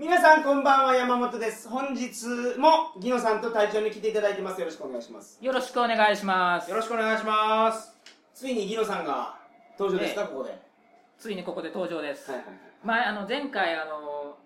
皆さんこんばんは山本です。本日もギノさんと隊長に来ていただいてます。よろしくお願いします。よろしくお願いします。よろしくお願いします。ついにギノさんが登場ですか、ええ。ここで。ついにここで登場です、はいはいはい前あの前回あの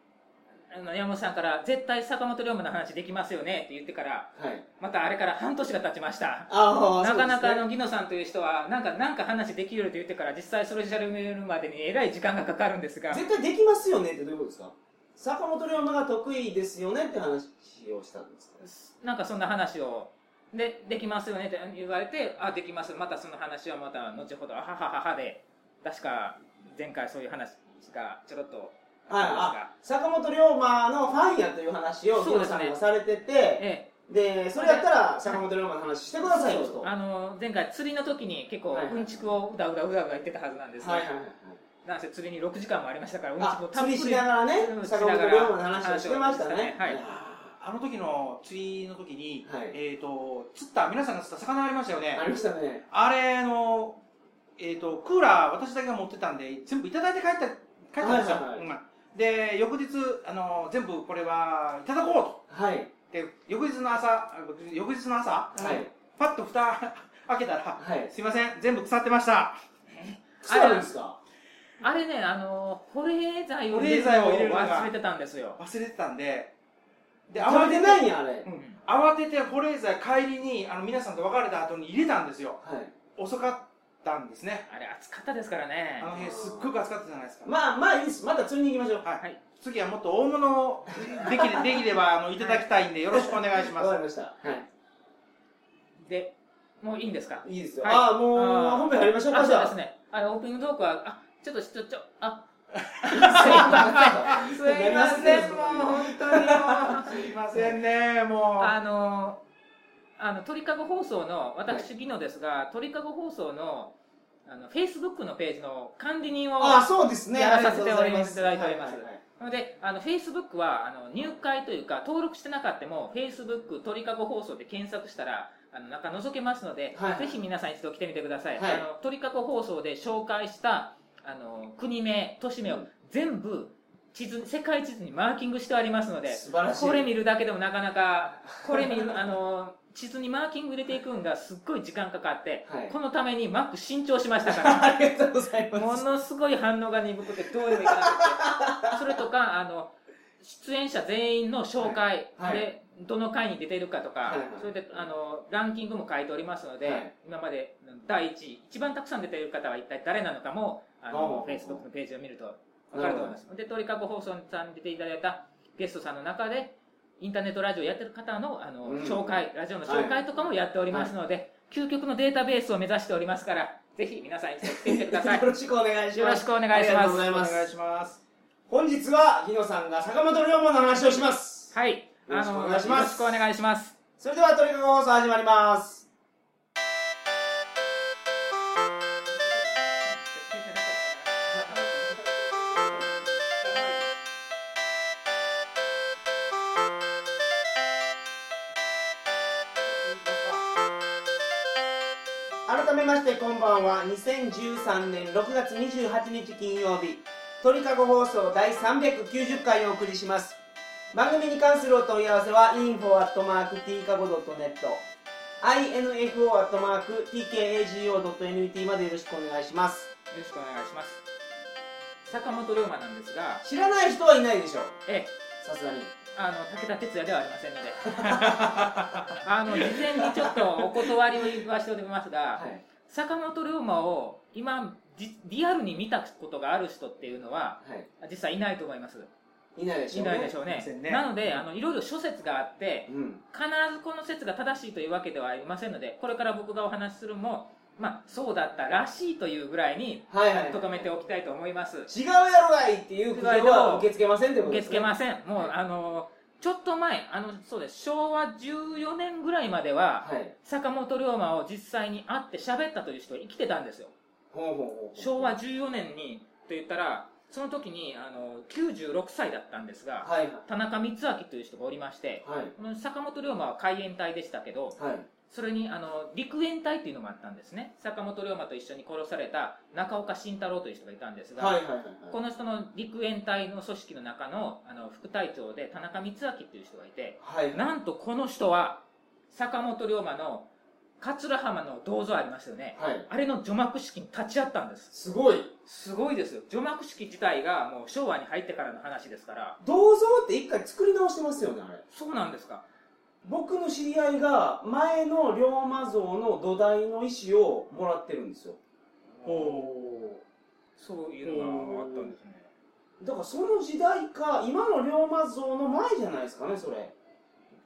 あの山本さんから絶対坂本龍馬の話できますよねって言ってからはい。またあれから半年が経ちました。ああなかなかあのギノさんという人はなんかなんか話できると言ってから実際それ調べるまでにえらい時間がかかるんですが。絶対できますよねってどういうことですか？坂本龍馬が得意ですよねって話をしたんですかなんかそんな話をでできますよねって言われてあできます。またその話はまた後ほどあははははで確か前回そういう話がちょろっとはい、ああ坂本龍馬のファンやという話をギノそうですね。さんがされててええ。でそれやったら坂本龍馬の話してくださいよと。あの前回釣りの時に結構はいうんちくをうだうだうだうだ言ってたはずなんですが、はいはいはいなんせ釣りに6時間もありましたからうんちあくをたっぷり。釣りしながらねうん坂本龍馬の話をしてましたね。はい。あの時の釣りの時に、はい。えっ、と釣った皆さんが釣った魚ありましたよね。ありましたね。あれのえっ、とクーラー私だけが持ってたんで全部いただいて帰った帰ったんですよ、はいはいはい。うん。で翌日あの全部これはいただこうと。はい。で翌日の朝あ翌日の朝、はい。パッと蓋開けたら、はい。すいません全部腐ってました。腐るんですか？あれねあの保冷剤を保冷剤を入れるのが忘れてたんですよ。忘れてたんで。で食べてないんやあれ。うん。慌てて保冷剤帰りにあの皆さんと別れた後に入れたんですよ。はい。遅かったんですね。あれ暑かったですからね。あの辺すっごく暑かったじゃないですか、まあまあいいです。また釣りに行きましょう。はい。はい。次はもっと大物をできれできればあのいただきたいんでよろしくお願いします。わかりました。はでもういいんですか？いいいですよ。はい。ああもう本編入りましょう。かあじゃあそうですね。あのオープニングトークはあちょっとちょちょあ。すいませんすいませんもう本当にもう。すいませんねもう。あのあの鳥かご放送の私ギノですが、鳥かご放送のあのフェイスブックのページの管理人をああそうですね。やらさせておりますいただいております。はははいのであのフェイスブックはあの入会というか登録してなかったもフェイスブック鳥かご放送で検索したらあの中覗けますので、はいはい。ぜひ皆さん一度来てみてください、はい。あの鳥かご放送で紹介したあの国名都市名をうん。全部地図世界地図にマーキングしてありますので素晴らしい。これ見るだけでもなかなかこれ見るあの地図にマーキング入れていくんがすっごい時間かかって、はい。このためにマック新調しましたから。ありがとうございもます。のすごい反応が鈍くてどうでもいかなくて。それとかあの出演者全員の紹介、はい。でどの回に出てるかとか、はい。はいそれであのランキングも書いておりますので、はい。今まで第1位一番たくさん出ている方は一体誰なのかもあのフェイスブックのページを見ると分かると思います。で鳥かご放送さんに出ていただいたゲストさんの中でインターネットラジオやってる方のあの、うん。紹介ラジオの紹介とかもやっておりますので、究極のデータベースを目指しておりますからぜひ皆さん一度来てみてください。よろしくお願いします。よろしくお願いします。ありがとうございます。お願いします本日は日野さんが坂本龍馬の話をします。はい。よろしくお願いします。よろしくお願いします。それでは鳥かご放送始まりますは2013年6月28日金曜日鳥かご放送第390回をお送りします。番組に関するお問い合わせは info.tkago.net info.tkago.net までよろしくお願いします。よろしくお願いします。坂本龍馬なんですが、知らない人はいないでしょ。ええ、さすがに。あの武田鉄矢ではありませんので、あの事前にちょっとお断りを言わせておりますが、はい坂本龍馬を今じリアルに見たことがある人っていうのははい。実際いないと思います。いないでしょいうないでしょうね。なので、あのいろいろ諸説があって、うん。必ずこの説が正しいというわけではありませんので、これから僕がお話しするも、まあそうだったらしいというぐらいにはいはい。とどめておきたいと思います。違うやろがいっていう苦情は受け付けませんってこと受けですね。付けません。もう、はい。あの、ちょっと前、あの、そうです、昭和14年ぐらいまでは、はい。坂本龍馬を実際に会って喋ったという人が生きてたんですよ。ほうほうほうほう。昭和14年に、と言ったら、その時に、あの、96歳だったんですが、はい。田中光明という人がおりまして、はい。この坂本龍馬は海援隊でしたけど、はいそれにあの陸援隊っていうのもあったんですね。坂本龍馬と一緒に殺された中岡慎太郎という人がいたんですが、はいはいはいはい。この人の陸援隊の組織の中のあの副隊長で田中光明っていう人がいてはい。なんとこの人は坂本龍馬の桂浜の銅像ありますよね。はい。あれの除幕式に立ち会ったんです。すごい。すごいですよ。除幕式自体がもう昭和に入ってからの話ですから。銅像って一回作り直してますよねあれ。そうなんですか僕の知り合いが前の龍馬像の土台の石をもらってるんですよ。おそういうのがあったんですね。だからその時代か今の龍馬像の前じゃないですかねそれ。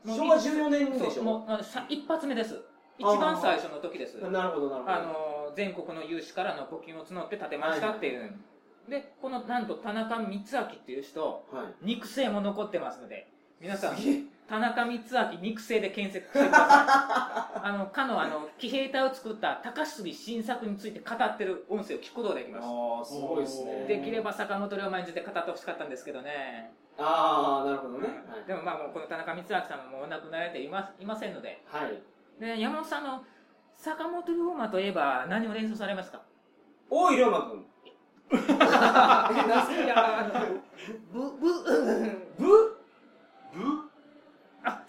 昭和14年でしょ。もう一発目です。一番最初の時です。なるほどなるほど。あの全国の有志からの募金を募って建てましたっていう、でこのなんと田中光明っていう人はい。肉声も残ってますので皆さん田中光明肉声で検索してください。あのかのあの騎兵隊を作った高杉新作について語ってる音声を聞くことができます。ああすごいですね。できれば坂本龍馬について語ってほしかったんですけどね、ああなるほどね。でもまあもうこの田中光明さんももうお亡くなられていまいませんので。はい、はい、で山本さんの坂本龍馬といえば何を連想されますか？大井龍馬君。いやあの ぶぶブブあ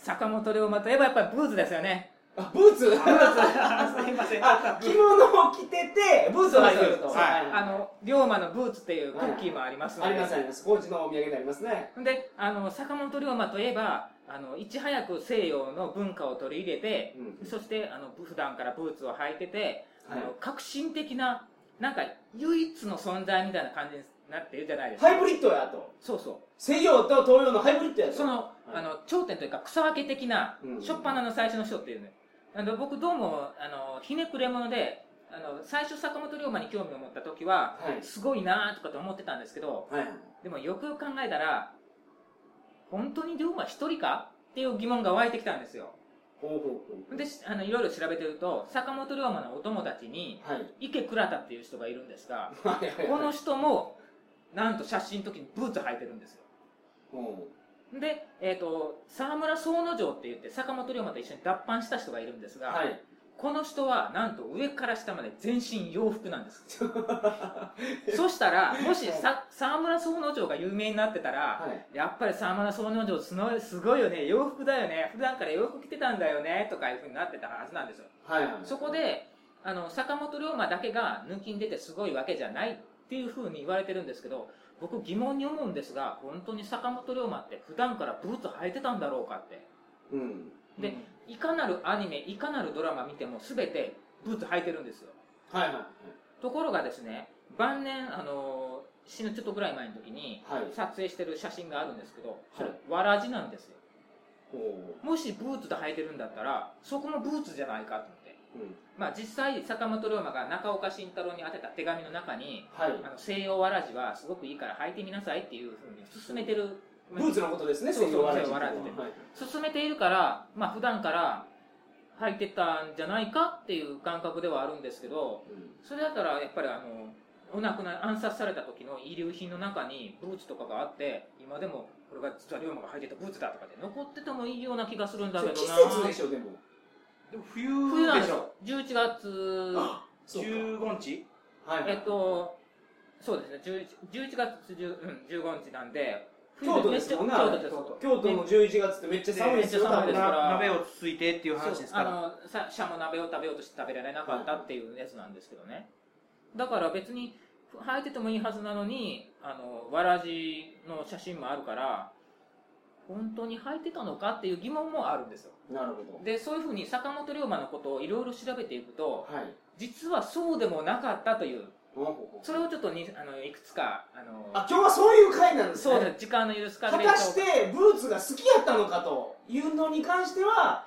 坂本龍馬といえばやっぱりブーツですよね。あブーツ？ブーツ。すいません。あ着物を着ててブーツを履いてると。はい。あの龍馬のブーツっていうクッキーもありますので、ありますあります。高知のお土産でありますね。であの坂本龍馬といえばあのいち早く西洋の文化を取り入れて、うん。そしてあの普段からブーツを履いてて、はい。あの革新的ななんか唯一の存在みたいな感じになってるじゃないですか、ハイブリッドやと。そうそう。西洋と東洋のハイブリッドやと。その,、あの頂点というか草分け的な、うん初っ端の最初の人っていうね。あの僕どうもあのひねくれ者であの最初坂本龍馬に興味を持った時ははい。すごいなとかと思ってたんですけどはい。でもよくよく考えたら本当に龍馬一人か？っていう疑問が湧いてきたんですよ。であのいろいろ調べてると坂本龍馬のお友達にはい。池倉田っていう人がいるんですがはいはい。この人もなんと写真の時にブーツ履いてるんですよ。ほで、えー、と沢村宗之丞って言って坂本龍馬と一緒に脱藩した人がいるんですが、うはい。この人はなんと上から下まで全身洋服なんです。そしたらもしさ沢村宗之丞が有名になってたら、はい。やっぱり沢村宗之丞すごいすごいよね洋服だよね普段から洋服着てたんだよねとかいうふうになってたはずなんですよ。はいはい。そこであの坂本龍馬だけが抜きに出てすごいわけじゃないっていうふうに言われてるんですけど僕疑問に思うんですが本当に坂本龍馬って普段からブーツ履いてたんだろうかって。うん。でいかなるアニメいかなるドラマ見ても全てブーツ履いてるんですよ。はいはいところがですね晩年あの死ぬちょっとぐらい前の時にはい。撮影してる写真があるんですけどそれはいわらじなんですよ。ほもしブーツで履いてるんだったらそこもブーツじゃないかとまあ実際坂本龍馬が中岡慎太郎に宛てた手紙の中にはい。あの西洋わらじはすごくいいから履いてみなさいっていうふうに勧めてる。ブーツのことですね西洋わらじ西洋わらじで。はい。勧めているからまあ普段から履いてたんじゃないかっていう感覚ではあるんですけどうん。それだったらやっぱりあのお亡くなり暗殺された時の遺留品の中にブーツとかがあって今でもこれが実は龍馬が履いてたブーツだとかで残っててもいいような気がするんだけどな。節でしょでもでも冬冬なんでしすよ11月。あそうか。15日？はいえっとそうですね。11 11月10、うん、15日なんで京都ですもんね京都です。京都の11月ってめっちゃ寒いですよめっちゃ寒いですから。な鍋をつついてっていう話ですから。そうあのさシャモ鍋を食べようとして食べられなかったっていうやつなんですけどね。だから別に履いててもいいはずなのにあのわらじの写真もあるから本当に履いてたのかっていう疑問もあるんですよ。なるほでそういうふうに坂本龍馬のことをいろいろ調べていくとどはい。実はそうでもなかったという。それをちょっとにあのいくつかあのあ今日はそういう回なんですね。そうです。時間の許す果限りたしてブーツが好きやったのかというのに関しては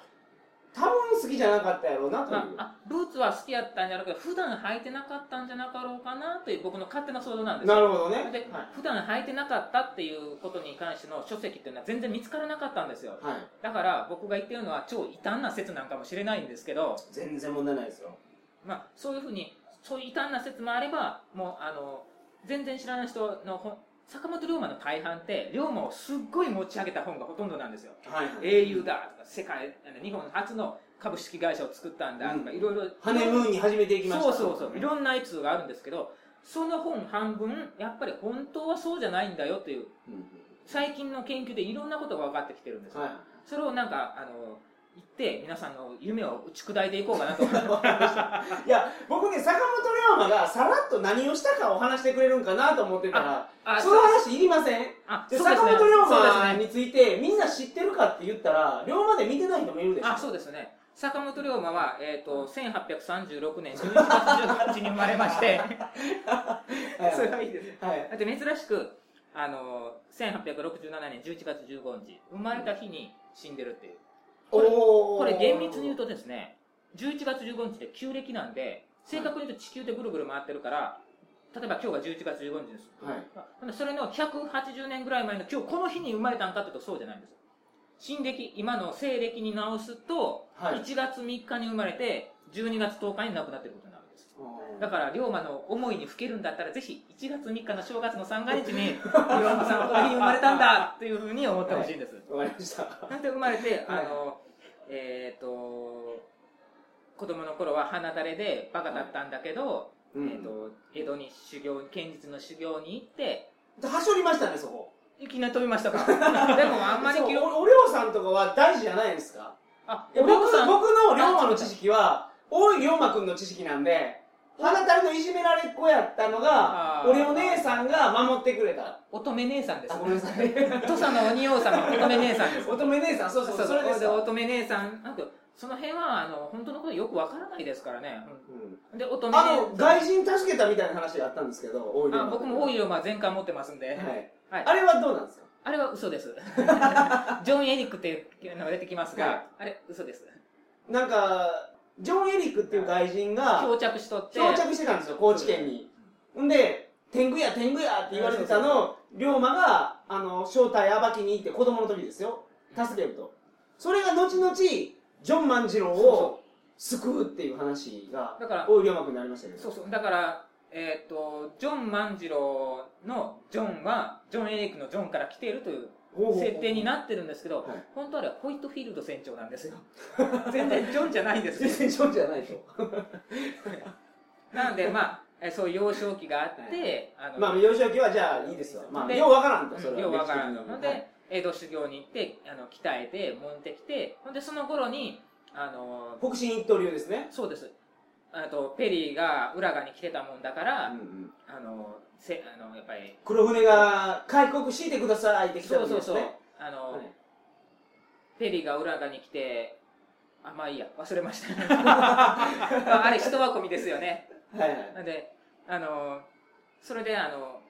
多分好きじゃなかったやろうなという、ああブーツは好きやったんじゃなくて普段履いてなかったんじゃなかろうかなという僕の勝手な想像なんですよ。なるほどね。で、は普段履いてなかったっていうことに関しての書籍っていうのは全然見つからなかったんですよ。い、はい、だから僕が言ってるのは超異端な説なんかもしれないんですけど、全然問題ないですよ。まあ、そういうふうにそういう異端な説もあればもうあの全然知らない人の本坂本龍馬の大半って龍馬をすっごい持ち上げた本がほとんどなんですよ。はいはい。英雄だとか世界日本初の株式会社を作ったんだとか、うん。いろいろ。ハネムーンに始めていきましたそうそうそう。いろんなエピソードがあるんですけどその本半分やっぱり本当はそうじゃないんだよといううん。最近の研究でいろんなことが分かってきてるんですよ、はい。それをなんかあの言って皆さんの夢を打ち砕いていこうかなと いや僕ね坂本龍馬がさらっと何をしたかを話してくれるんかなと思ってたらあその話いりません？坂本龍馬についてみんな知ってるかって言ったら龍馬で見てない人もいるでしょ？あそうですね。坂本龍馬は、えー、と1836年 11月15日に生まれまして。はい。それはいいですはい。だって珍しくあの1867年11月15日生まれた日に死んでるっていうこれこれ厳密に言うとですね11月15日って旧暦なんで正確に言うと地球でぐるぐる回ってるから例えば今日が11月15日です、はい。それの180年ぐらい前の今日この日に生まれたんかっていうとそうじゃないんです。よ新暦今の西暦に直すとはい。1月3日に生まれて12月10日に亡くなってるだから龍馬の思いにふけるんだったらぜひ1月3日の正月の三が日に 龍馬さんはこの日に生まれたんだっていうふうに思ってほしいんです、わかりました。なんで生まれて、はい。あの、えっ、と、子供の頃は鼻だれでバカだったんだけど、うん。えっ、と、江戸に修行、剣術の修行に行って、はしょりましたねそこ。いきなり飛びましたか？でもあんまり記録、おおりょうさんとかは大事じゃないですか？あ、僕僕の龍馬の知識は大井龍馬くんの知識なんで鼻たれのいじめられっ子やったのが俺お姉さんが守ってくれた。乙女姉さんです。あ。ごめんなさい土佐の鬼王様、乙女姉さんです。乙女姉さんそうそうそれですでわ乙女姉さん、なんか、その辺は、あの、本当のことよくわからないですからね。うん。で、乙女あの姉外人助けたみたいな話があったんですけど大井龍馬あ僕も大井龍馬全巻持ってますんで。はい。はい。あれはどうなんですか？あれは嘘です。ジョン・エリックっていうのが出てきますが、はい。あれ嘘です。なんかジョン・エリックっていう外人が漂着しとって、漂着してたんですよ高知県に。ん。で天狗や天狗やって言われてたのを龍馬があの正体暴きに行って子供の時ですよ。助けると。それが後々ジョン万次郎を救うっていう話がだから、大井龍馬君になりましたけど。そうそう、だから、えっ、と、ジョン万次郎のジョンは、ジョン・エリックのジョンから来ているという設定になってるんですけど、はい。本当はホイットフィールド船長なんですよ。全然ジョンじゃないんです。よ。全然ジョンじゃないと。なので、まあ、えそういう幼少期があって、あのまあ幼少期はじゃあいいですわまあでようわからんとそれは。ようわからん。ので、江戸修行に行ってあの鍛えて戻ってきてほんでその頃にあの北進一刀流ですね。そうです。あとペリーが浦賀に来てたもんだから、あのせあのやっぱり。黒船が開国していてくださいって来たそうそうそう。時ですねあの、はいペリーが浦賀に来てあまあいいや忘れました。ああれ人は込みですよね。はいはい。なんであのそれであの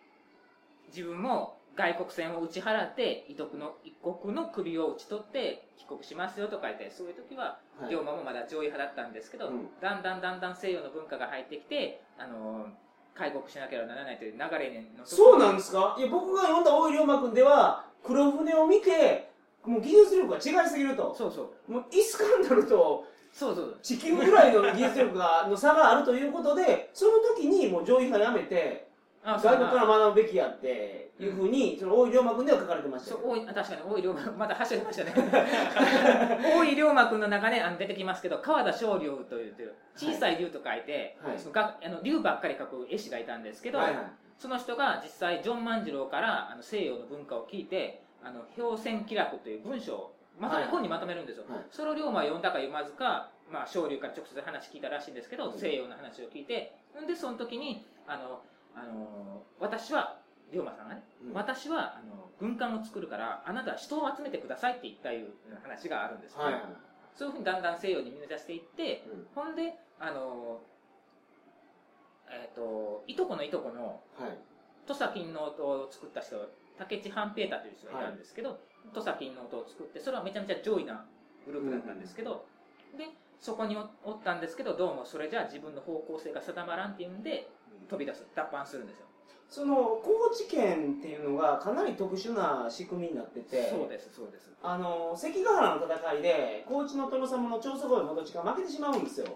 自分も外国船を打ち払って異国の一国の首を打ち取って帰国しますよと書いてそういう時ははい。龍馬もまだ上位派だったんですけど、うん。だんだんだんだん西洋の文化が入ってきてあの開国しなければならないという流れのそうなんでですか？いや僕が読んだ大井龍馬君では黒船を見てもう技術力が違いすぎると。そうそう。もうイスカンダルとそうそう。地球ぐらいの技術力がの差があるということでその時にもう上位派やめてあそう外国から学ぶべきやっていうふうにその大井龍馬君では書かれてましたよそう大井あ確かに大井龍馬また走りましたね。大井龍馬君の中であの出てきますけど川田昇龍という小さい龍と書いて、はい。そのがあの龍ばっかり描く絵師がいたんですけど、はいはい。その人が実際ジョン万次郎からあの西洋の文化を聞いて「あの氷泉気楽」という文章をまとめ、はい。本にまとめるんですよ、はい。それを龍馬は読んだか読まずか、まあ、昇龍から直接話聞いたらしいんですけど、うん。西洋の話を聞いてんでその時にあの、あの私は龍馬さんがね、うん。私はあの軍艦を作るからあなたは人を集めてくださいって言ったいう話があるんですよね、はい。はいそういうふうにだんだん西洋に見出していって、うん。ほんであのえっ、といとこのいとこのはい。土佐金の音を作った人竹地半平太という人がいたんですけど、土佐金の音を作ってそれはめちゃめちゃ上位なグループだったんですけど、でそこにおおったんですけどどうもそれじゃあ自分の方向性が定まらんっていうんで飛び出す脱藩するんですよ。その高知県っていうのがかなり特殊な仕組みになっててそうですそうです。あの関ヶ原の戦いで高知の殿様の長宗我部元親が負けてしまうんですよ。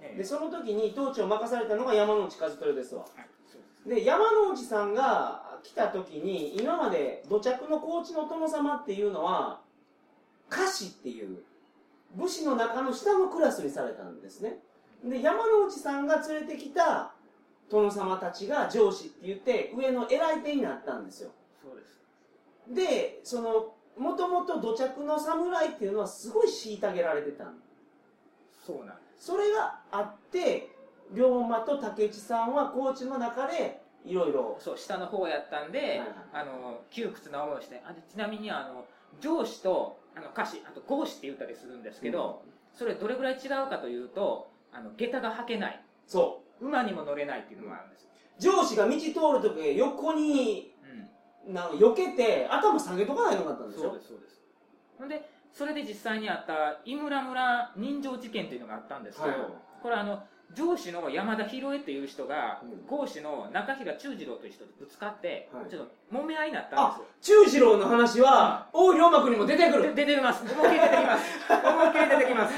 ええ。でその時に統治を任されたのが山内和豊ですわ。はいです。で山内さんが来た時に今まで土着の高知の殿様っていうのは歌詞っていう武士の中の下のクラスにされたんですね。で山之内さんが連れてきた殿様たちが上司って言って上の偉い手になったんですよ。そうです。でそのもともと土着の侍っていうのはすごい虐げられてたんそうなんです。それがあって龍馬と竹内さんは高知の中でいろいろそう下の方やったんで、はい。あの窮屈な思いをしてあでちなみにあの上司とあの歌詞あと合詞って言ったりするんですけど、それどれぐらい違うかというとあの下駄が履けない。そ馬にも乗れないっていうのがあるんです、う上司が道通る時横にうん。なんか避けて頭下げとかないのかったんでしょそうですそうです。ほんでそれで実際にあった井村村人情事件っていうのがあったんですけど、はい。これあの上司の山田博恵っていう人がうん。合司の中平忠次郎という人とぶつかって、はい。ちょっと揉め合いになったんですよ。忠次郎の話は大井龍馬君にも出てくる。で出てきます。思いっきり出てきます。思いっきり出てきます。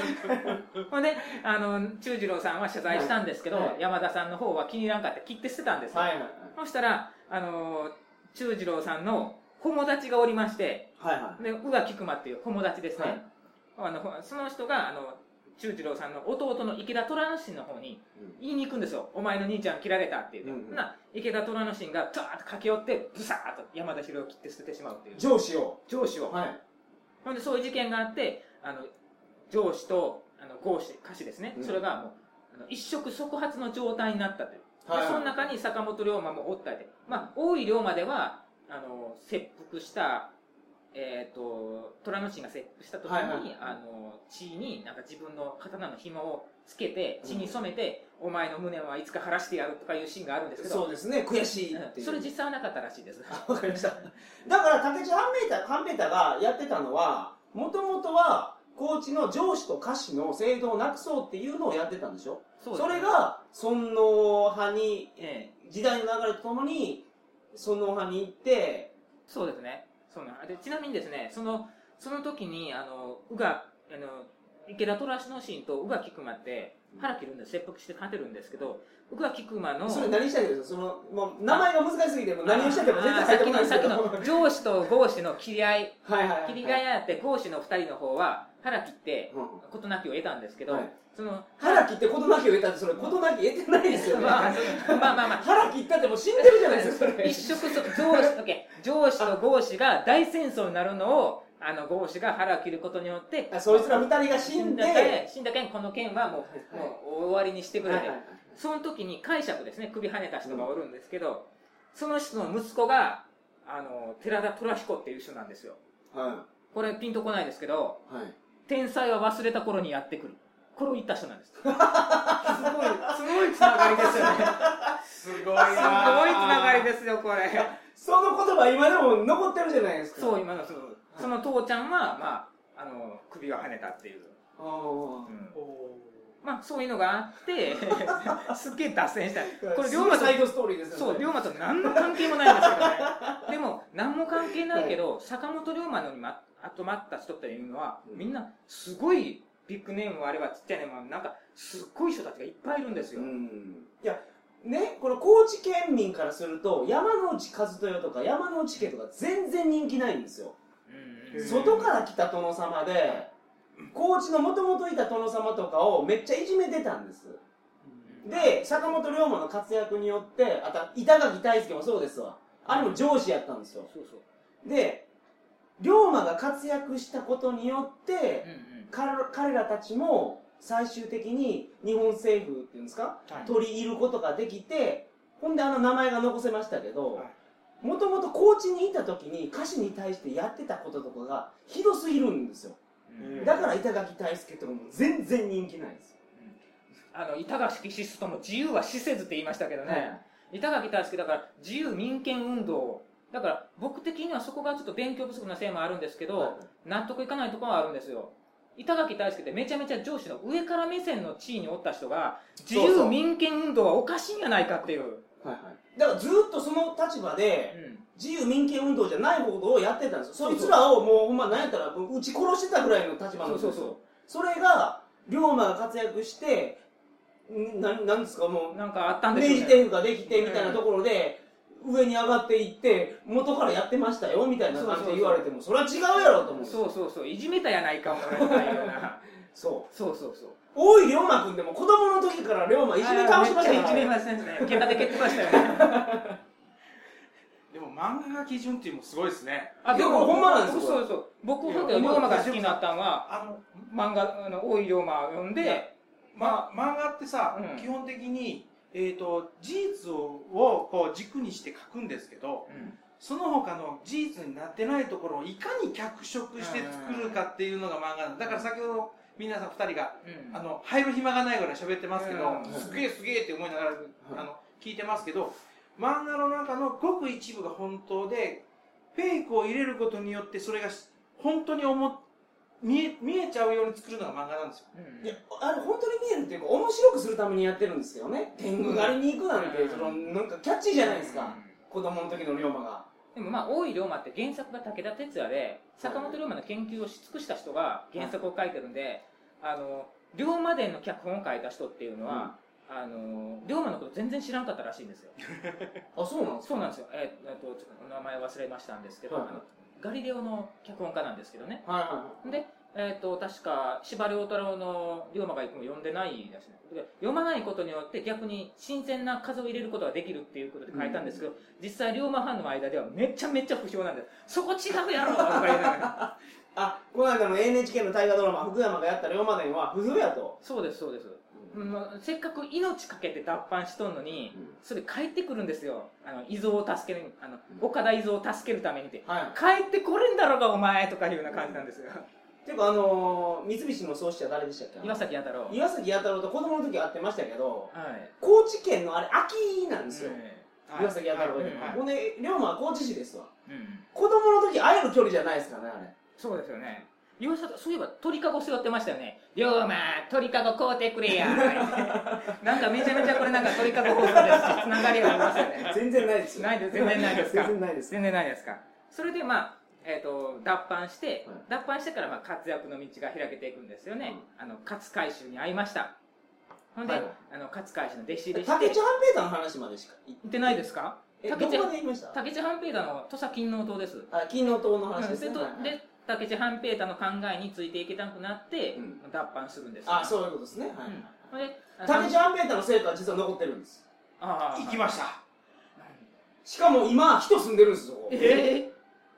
ほんであの忠次郎さんは謝罪したんですけど、はい。山田さんの方は気に入らんかって切って捨てたんですよ、はいはいそしたらあの忠次郎さんの友達がおりましてはいはい。で宇賀菊間っていう友達ですね、はい。あのその人があの忠次郎さんの弟の池田虎之進の方に言いに行くんですよ「お前の兄ちゃん切られた」って言って、うんうん。な池田虎之進がダーッと駆け寄ってブサーッと山田博を切って捨ててしまうっていう。上司を。上司を、はい。ほんでそういう事件があってあの上司とあの合司歌詞ですね、うん。それがもうあの一触即発の状態になったという、はい。でその中に坂本龍馬もおったりで、まあ、大井龍馬ではあの切腹した、えー、と虎之進が切腹した時に、はいはい。はいあの血になんか自分の刀の紐をつけて血に染めて、お前の無念はいつか晴らしてやるとかいうシーンがあるんですけどそうですね。悔しいっていう。それ実際はなかったらしいです。わかりました。だから竹内半メーター半メーターがやってたのはもともとは高知の上司と下司の制度をなくそうっていうのをやってたんでしょ？そそれ、が尊皇派にええ。時代の流れとともに尊皇派に行ってそうですね。そうなんでちなみにですね、そのその時にあの宇賀あの池田虎之進と宇賀菊間って腹切るんで切腹して勝てるんですけど、宇賀菊馬のそれ何したいんですか？そのもう名前が難しすぎてもう何をしてても全然あ入ってこないんですけどのさっきの 上司と合司の切り合い、はいはいはい。切り替えあって合司の二人の方は腹切ってうん。事なきを得たんですけど、はい。その腹切って事なきを得たってそれ事なき得てないですよね。まあまあまあまあ腹切ったってもう死んでるじゃないですかそれ。一色そ上司上司と合司が大戦争になるのをあの合司が腹を切ることによってあそいつら二人が死んで死んだけ死んこの件はもう,、はいもう終わりにしてくれて、その時に解釈ですね首跳ねた人がおるんですけど、その人の息子があの寺田虎彦っていう人なんですよ。はこれピンとこないですけどいはい。天才は忘れた頃にやってくる。これを言った人なんです。すごいすごいつながりですよね。すごいすごいつながりですよこれ。その言葉今でも残ってるじゃないですか。そう今のそのその父ちゃんは、まあ、あの首が跳ねたっていう、あまあそういうのがあって すっげえ脱線した。これ龍馬とサイドストーリーですよね。そう龍馬と何の関係もないんですけどねでも何も関係ないけど、坂本龍馬のにま集まった人っていうのは、うん。みんなすごいビッグネームもあればちっちゃいネームもなんかすっごい人たちがいっぱいいるんですよ、うん。いやねこれ高知県民からすると山之内和豊とか山之内家とか全然人気ないんですよ外から来た殿様で高知のもともといた殿様とかをめっちゃいじめてたんです。で坂本龍馬の活躍によってあと板垣大輔もそうですわ。あれも上司やったんですよ。で龍馬が活躍したことによって彼彼らたちも最終的に日本政府っていうんですか？はい。取り入ることができてほんであの名前が残せましたけどはいもともと高知にいた時に歌詞に対してやってたこととかがひどすぎるんですよ。うん。だから板垣大輔とかも全然人気ないですあの板垣シストも自由は死せずって言いましたけどね、はい。板垣大輔だから自由民権運動だから僕的にはそこがちょっと勉強不足なせいもあるんですけど、はい。納得いかないところはあるんですよ。板垣大輔ってめちゃめちゃ上司の上から目線の地位におった人が自由民権運動はおかしいんやないかっていう、はいはいだからずっとその立場でうん。自由民権運動じゃない報道をやってたんですよ。そいつらをもうほんま何やったら撃ち殺してたぐらいの立場なんですよ。そうそうそれが龍馬が活躍してんなんなんですかもうなんかあったん明でしょうね。治政府ができてみたいなところで、上に上がっていって元からやってましたよみたいな感じで言われてもそれは違うやろと思うそうそうそう。いじめたやないかお前らいうような。そう。そうそうそう大井龍馬君でも子供の時から龍馬いじめ倒しましためっちゃいじめましたね。喧嘩で蹴ってましたよねでも漫画が基準っていうのもすごいですね。あでもほんまなんですよそうそう僕本当に龍馬が好きになったのはあの漫画あの大井龍馬を読んでま、漫画ってさ、うん。基本的に、えー、と事実をこう軸にして書くんですけどうん。その他の事実になってないところをいかに脚色して作るかっていうのが漫画なんだ。だから先ほど皆さん2人がうん。あの入る暇がないぐらい喋ってますけど、うん。すげえすげえって思いながら、あの聞いてますけど漫画の中のごく一部が本当でフェイクを入れることによってそれがし本当に思っ見え見えちゃうように作るのが漫画なんですよ。うん。いやあれ本当に見えるっていうか面白くするためにやってるんですよね。天狗狩りに行くなんて、うん。そのなんかキャッチーじゃないですか、子供の時の龍馬がでもまあ大井龍馬って原作が武田鉄矢で坂本龍馬の研究をし尽くした人が原作を書いてるんで、あの龍馬伝の脚本を書いた人っていうのは、あの龍馬のこと全然知らんかったらしいんですよ。あそうなんですそうなんですよ。えーえっとちょっと名前忘れましたんですけど、はいあのガリレオの脚本家なんですけどね。はいはい。で、えっと確か司馬遼太郎の龍馬が行くも読んでないですね。で読まないことによって逆に新鮮な風を入れることができるっていうことで書いたんですけど、実際龍馬ファンの間ではめちゃめちゃ不評なんです。そこ違うやろとか言いながら。あこの間の NHK の大河ドラマ福山がやった龍馬伝は不風やと、そうですそうです、もうせっかく命かけて脱藩しとんのにそれ帰ってくるんですよ。あの伊蔵を助けるあの岡田伊蔵を助けるためにって。はい。帰ってこれんだろうがお前とかいうような感じなんですよっていうかあのー三菱の創始者誰でしたっけ？岩崎弥太郎。岩崎弥太郎と子供の時会ってましたけどはい。高知県のあれ秋なんですよ、え岩崎弥太郎が、はいはいほんで龍馬は高知市ですわ。えうん。子供の時会える距離じゃないですかねあれ。そうですよね。岩崎そういえば鳥かご背負ってましたよね。龍馬、鳥かご買うてくれや。なんかめちゃめちゃこれなんか鳥かご放送ですし、つながりがありますよね。全然ないですよ。ないです、全然ないですか。全然ないです。全然ないですか。それでまあ、えっ、と、脱藩して、はい脱藩してからまあ活躍の道が開けていくんですよね。あの、勝海舟に会いました。ほんで、はいあの、勝海舟の弟子入りして。竹内半平太の話までしか言ってないですか？え竹内どこまで言いました？竹地半平太の土佐勤王党です。あ金の塔の話ですね、でとはいはい。で竹地半平太の考えについていけなくなって、うん。脱藩するんですよあそういうことですね、はいうん。竹内半平太の成果は実は残ってるんです。あ行きました。しかも今人住んでるんですよそこ。ええ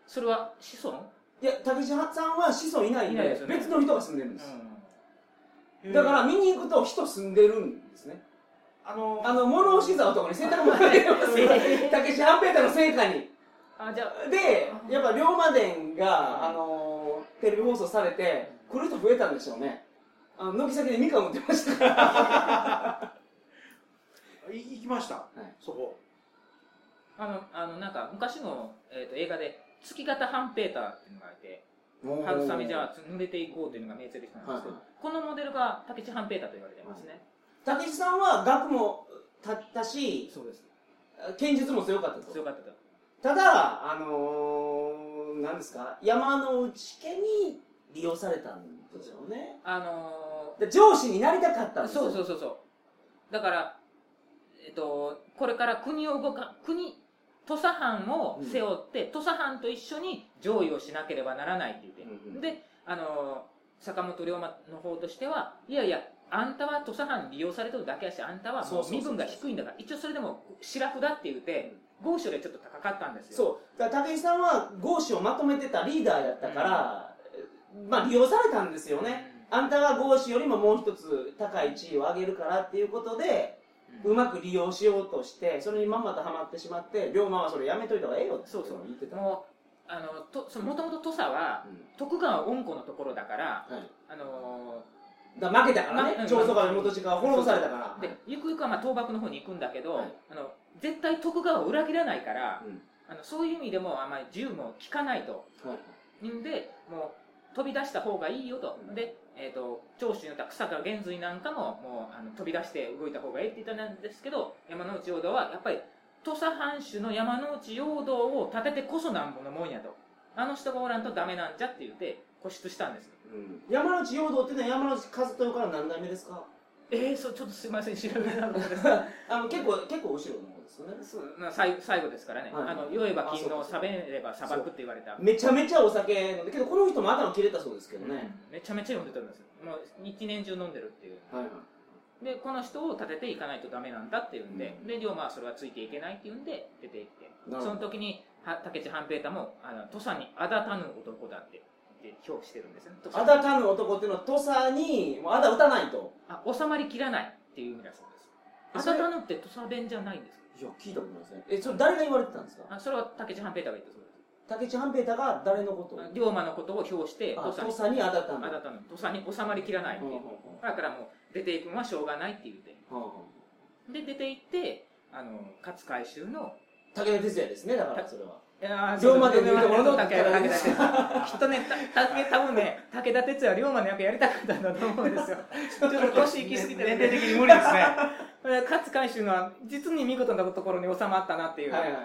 それは子孫、いや竹内さんは子孫いないんでいないでね。別の人が住んでるんです、へーだから見に行くと人住んでるんですね。あのあの物干し竿とかに洗濯物入れますえ竹内半平太の成果に。あじゃあ。でやっぱ龍馬伝が、あのーテレビ放送されて来る人増えたんでしょうね。あの軒先でみかん売ってました。からい行きました、い。そこ。あのあのなんか昔の、えー、と映画で月形半平太っていうのがいて春雨じゃあ濡れていこうというのが名セリフなんですけど、はいこのモデルが竹地半平太と言われてますね、竹内さんは学も立ったしそうです。剣術も強かったと。強かったと。ただあのー、なんですか山の内家に利用されたんですよね。あので上司になりたかったんーですよ。そうそうそうそう。だからえっとこれから国を動か国土佐藩を背負って、土佐藩と一緒に上位をしなければならないって言って、うんうん。であの坂本龍馬の方としてはいやいやあんたは土佐藩に利用されてるだけやしあんたはもう身分が低いんだから一応それでも白札って言って豪商でちょっと高かったんですよ。そう。だから武井さんは合子をまとめてたリーダーやったから、まあ利用されたんですよね、あんたが合子よりももう一つ高い地位を上げるからっていうことでうまく利用しようとしてそれにまんまとハマってしまって龍馬はそれやめといた方がええよってそうそう。言ってた。もうあのとそもともと土佐はうん。徳川恩子のところだからはい。あのだから負けたからねま長宗我部元親は滅ぼされたから。でゆくゆくはまあ倒幕の方に行くんだけど、はい。あの絶対徳川を裏切らないから、うん。あのそういう意味でもあんまり銃も効かないと。はい。んでもう飛び出した方がいいよと、うん。で、えー、と長州によっては草川玄瑞なんかももうあの飛び出して動いた方がいいって言ったんですけど山之内陽道はやっぱり土佐藩主の山之内陽道を立ててこそなんぼのもんやと。あの人がおらんとダメなんじゃって言って固執したんです。うん。山内陽道っていうのは山内和豊から何代目ですか？えー、そうちょっとすいません調べなかったです。あの結構結構後ろの方ですよね。そうな最最後ですからね、はい。あの酔えば金の食べれば砂漠って言われた、めちゃめちゃお酒飲んでけどこの人も頭切れたそうですけどね、めちゃめちゃ読んでたんですよ。もう一年中飲んでるっていう。はいはい。でこの人を立てていかないとダメなんだっていうんで、うん。で龍馬はそれはついていけないっていうんで出て行って。その時には武智半平太もあの土佐にあだたぬ男だって言って評してるんですよね。あだたぬ男っていうのは土佐にあだ打たないと。あ収まりきらないっていう意味だそうです。あだたぬって土佐弁じゃないんですいや聞いたことないですね。えそれ誰が言われてたんですか？あそれは武智半平太が言ったそうです。竹内半平太が誰のこと龍馬のことを評してあ土佐にあだたぬ。あだたぬ。土佐に収まりきらないっていう。ほうほうほだからもう出ていくのはしょうがないって言うほうほう。で出て行ってあの勝海舟の武田鉄矢ですねだからそれは龍馬で言うところの武田武田鉄矢きっとねた武多分ね武田鉄矢は龍馬の役やりたかったんだと思うんですよ。ちょっと年いきすぎて年齢的に無理ですね。勝海舟のは実に見事なところに収まったなっていう、はいはいはい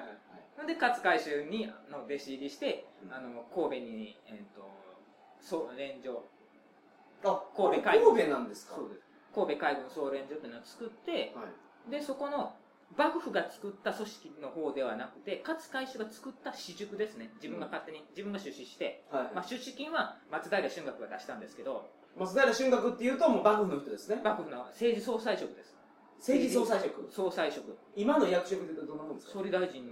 で勝海舟にの弟子入りしてうん。あの神戸に、えー、と総連所あ神戸神戸なんですか？神戸海軍総連所っていうのを作ってはい。でそこの幕府が作った組織の方ではなくて勝海舟が作った私塾ですね。自分が勝手に自分が出資して、はいまあ、出資金は松平春岳が出したんですけど。松平春岳っていうともう幕府の人ですね。幕府の政治総裁職です。政治総裁職。総裁職。今の役職でどんなもんですか？総理大臣。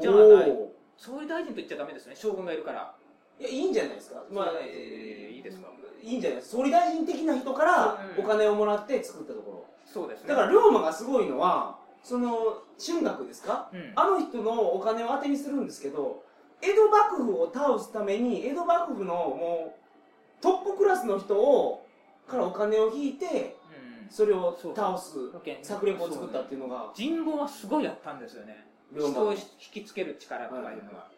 じゃあない。総理大臣と言っちゃダメですね。将軍がいるから。いやいいんじゃないですか？まあえーいいですか。いいんじゃないです。か総理大臣的な人からうん。お金をもらって作ったとこそうですね。ろだから龍馬がすごいのはその春岳ですか？うん。あの人のお金を当てにするんですけど江戸幕府を倒すために江戸幕府のもうトップクラスの人をからお金を引いてうん。それを倒す策略を作ったっていうのが。人望はすごいあったんですよね。人を引きつける力とかいうのは、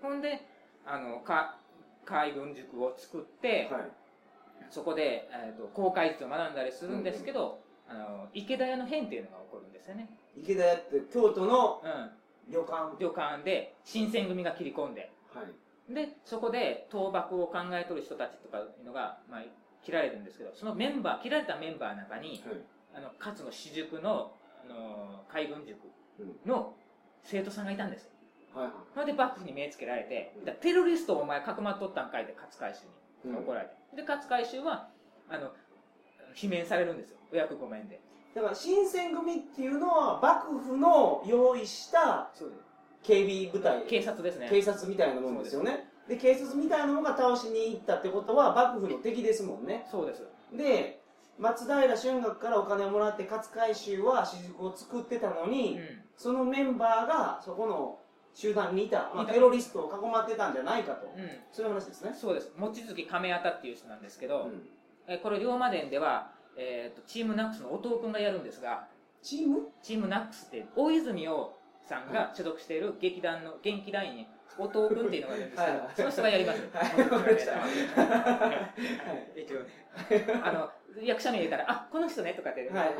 ほんであのか海軍塾を作って、はい。そこで、えー、と航海術を学んだりするんですけど、あの池田屋の変っていうのが起こるんですよね、池田屋って京都のうん、旅館。旅館で新選組が切り込んで。はい。でそこで倒幕を考えとる人たちとかいうのが、まあ、切られるんですけどそのメンバー切られたメンバーの中にはい。あの勝の私塾のあの海軍塾の生徒さんがいたんですよ。はいはい。それで幕府に目つけられて、テロリストをお前かくまっとったんかいで勝海舟に怒られて、で勝海舟はあの罷免されるんですよ。お役御免で。だから新選組っていうのは幕府の用意した警備部隊。警察ですね。警察みたいなもんですよね。で警察みたいなのが倒しに行ったってことは幕府の敵ですもんね。そうです。で松平春岳からお金をもらって勝海舟は私塾を作ってたのに、うん。そのメンバーがそこの集団にいた、まあ、テロリストを囲まってたんじゃないかと、うん。そういう話ですね、そうです。望月亀屋っていう人なんですけど、うんえこれ龍馬伝では、えー、とチームナックスの後藤君がやるんですがチーム？チームナックスって大泉洋さんが所属している劇団の元気団員に後藤君っていうのがいるんですけどその人がやります。はい。あの役者名入れたら「あこの人ね」とかって、はい。はい。は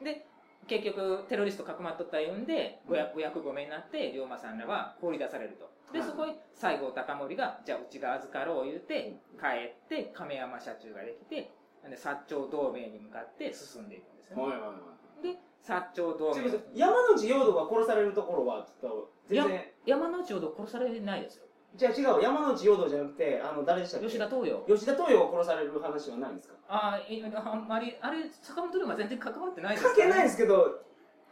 い。で結局テロリストかくまっとったいうんでお役お役御免になって龍馬さんらは放り出されると。ではいそこに西郷隆盛が「じゃあうちが預かろう」言うて帰って亀山社中ができてで薩長同盟に向かって進んでいくんですよね。はいはいはいで薩長同盟。山内陽道が殺されるところはちょっと全然。山之内ほど殺されないですよじゃあ違う山内陽道じゃなくてあの誰でしたっけ？吉田東洋。吉田東洋が殺される話はないんですか？あーいあんまりあれ坂本龍馬全然関わってないです関係ないですすけど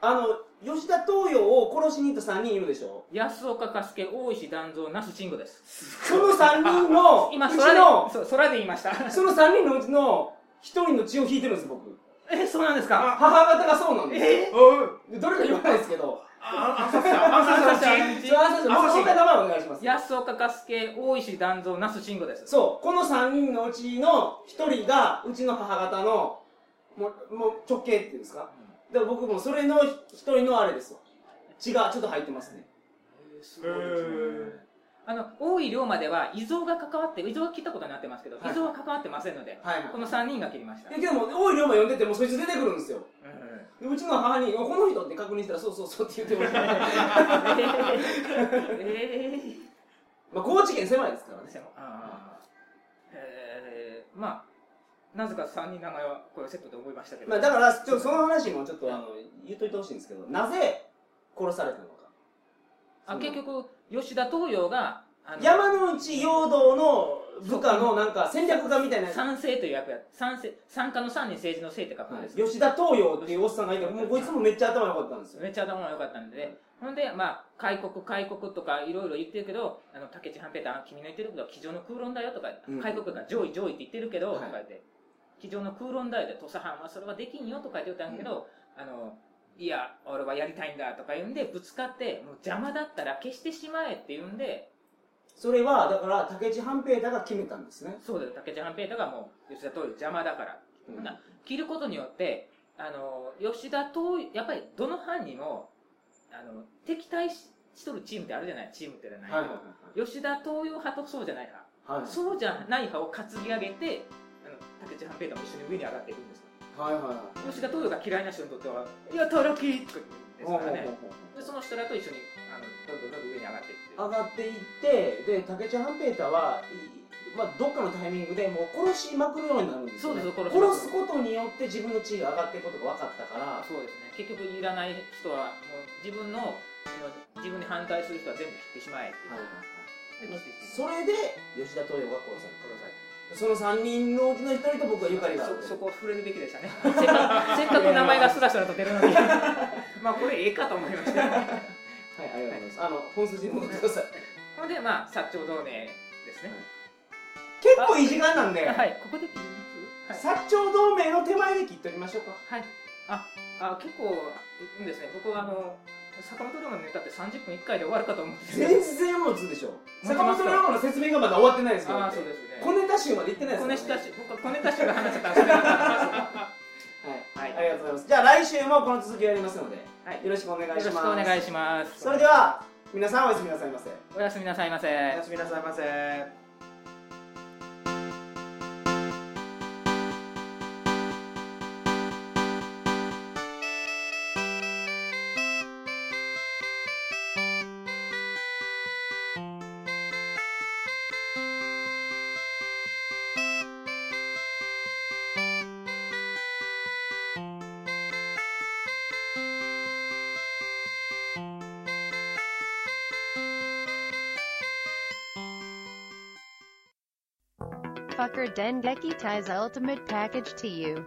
あの吉田東洋を殺しに行った3人いるでしょ？安岡加助大石団蔵那須慎吾です。その3人のうち今空でのそう空で言いました。その3人のうちの1人の血を引いてるんです僕。えそうなんですか？母方がそうなんですえおいでどれか言わないですけど。あ暗殺者暗殺者のうちそうあそうそうもうもう一回名前お願いします安岡加助大石団蔵那須慎吾ですそうこの3人のうちの1人がうちの母方のもうもう直系っていうんですかだから僕もそれの1人のあれですわ血がちょっと入ってますねあの大井龍馬では伊蔵が関わって伊蔵が切ったことになってますけど、はい伊蔵は関わってませんのではいはいこの3人が切りましたいやけども大井龍馬読んでてもそいつ出てくるんですようんでうちの母に「おこの人」って確認したら「そうそうそう」って言ってましたえー。まあ高知県狭いですからね。あーえーまあなぜか3人名前はこれセットで覚えましたけど、まあ、だからちょっとその話もちょっとあの言っといてほしいんですけどなぜ殺されたのか。あ結局吉田東洋が山の内陽道の部下のなんか戦略家みたいな、参政という役や参政参加の3に政治の政って書くんです。よ、吉田東洋っていうおっさんがいてもうこいつもめっちゃ頭良かったんですよ。めっちゃ頭が良かったんで、ほんで、まあ、開国、開国とかいろいろ言ってるけど、あの、竹内半平太、君の言ってることは机上の空論だよとか、うん。開国が上位上位って言ってるけど、はい。とか言って、机上の空論だよで、土佐藩はそれはできんよとか言ってたんだけど、あの、いや、俺はやりたいんだとか言うんで、ぶつかって、もう邪魔だったら消してしまえって言うんで、それはだから竹内半平太が決めたんですねそうだよ、竹内半平太がもう、吉田東洋邪魔だから。ほん切ることによって、あの、吉田東やっぱりどの班にも、あの、敵対ししとるチームってあるじゃない、チームってじゃない、はいはいはい吉田東洋派とそうじゃない派。はいはいそうじゃない派を担ぎ上げて、あの、竹内半平太も一緒に上に上がっていくんですよ。はいはいはい吉田東洋が嫌いな人にとっては、いや、たらきとか言うんですからね。で、その人らと一緒に、あの、どん。どんどんどん上に上がっていって。上がっていってで竹内半平太はいまあ、どっかのタイミングでもう殺しまくるようになるんですよ、ね、そうです殺すことによって自分の地位が上がっていくことが分かったから。そうですね。結局いらない人はもう自分の自分に反対する人は全部切ってしまえっていう、はいそれで吉田東洋が殺され殺されたその3人のうちの1人と僕はゆかりがそそこを触れるべきでしたねせっかくせっかく名前がスラスラと出るのにまあこれええかと思いましたはいありがとうございます、あの本筋に戻ってください。ほんでまあ薩長同盟ですね。結構いい時間なんで、はい。ここで切ります？はい。薩長同盟の手前で切っておきましょうか。はい。ああ結構いいんですね。僕はあの坂本龍馬のネタって30分1回で終わるかと思うんですけど。全然持つでしょ。坂本龍馬の説明がまだ終わってないですよああそうですね小ネタ集まで行ってないです小よネタ集僕は小ネタ集が話せたらそれがはい、はいありがとうございます。じゃあ来週もこの続きをやりますので、はい。よろしくお願いします。よろしくお願いします。それでは皆さんおやすみなさいませ。おやすみなさいませ。おやすみなさいませ Fucker Dengeki Tai's ultimate package to you.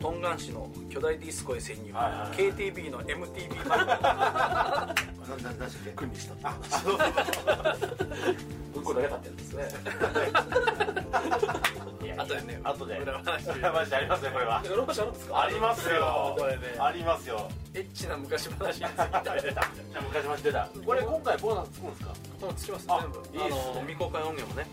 トンガン市の巨大ディスコへ潜入、KTB の MTV なななんし君にしたあそううんこだけ立ってるんですね。あとでね。後で。裏話。裏話ありますねこれは。裏話あるんですか？ありますよ。これね。ありますよ。エッチな昔話についてじゃあ昔話出た。これ今回ボーナスつくんですか？つきますあ全部。いいっすね。あの未公開音源もね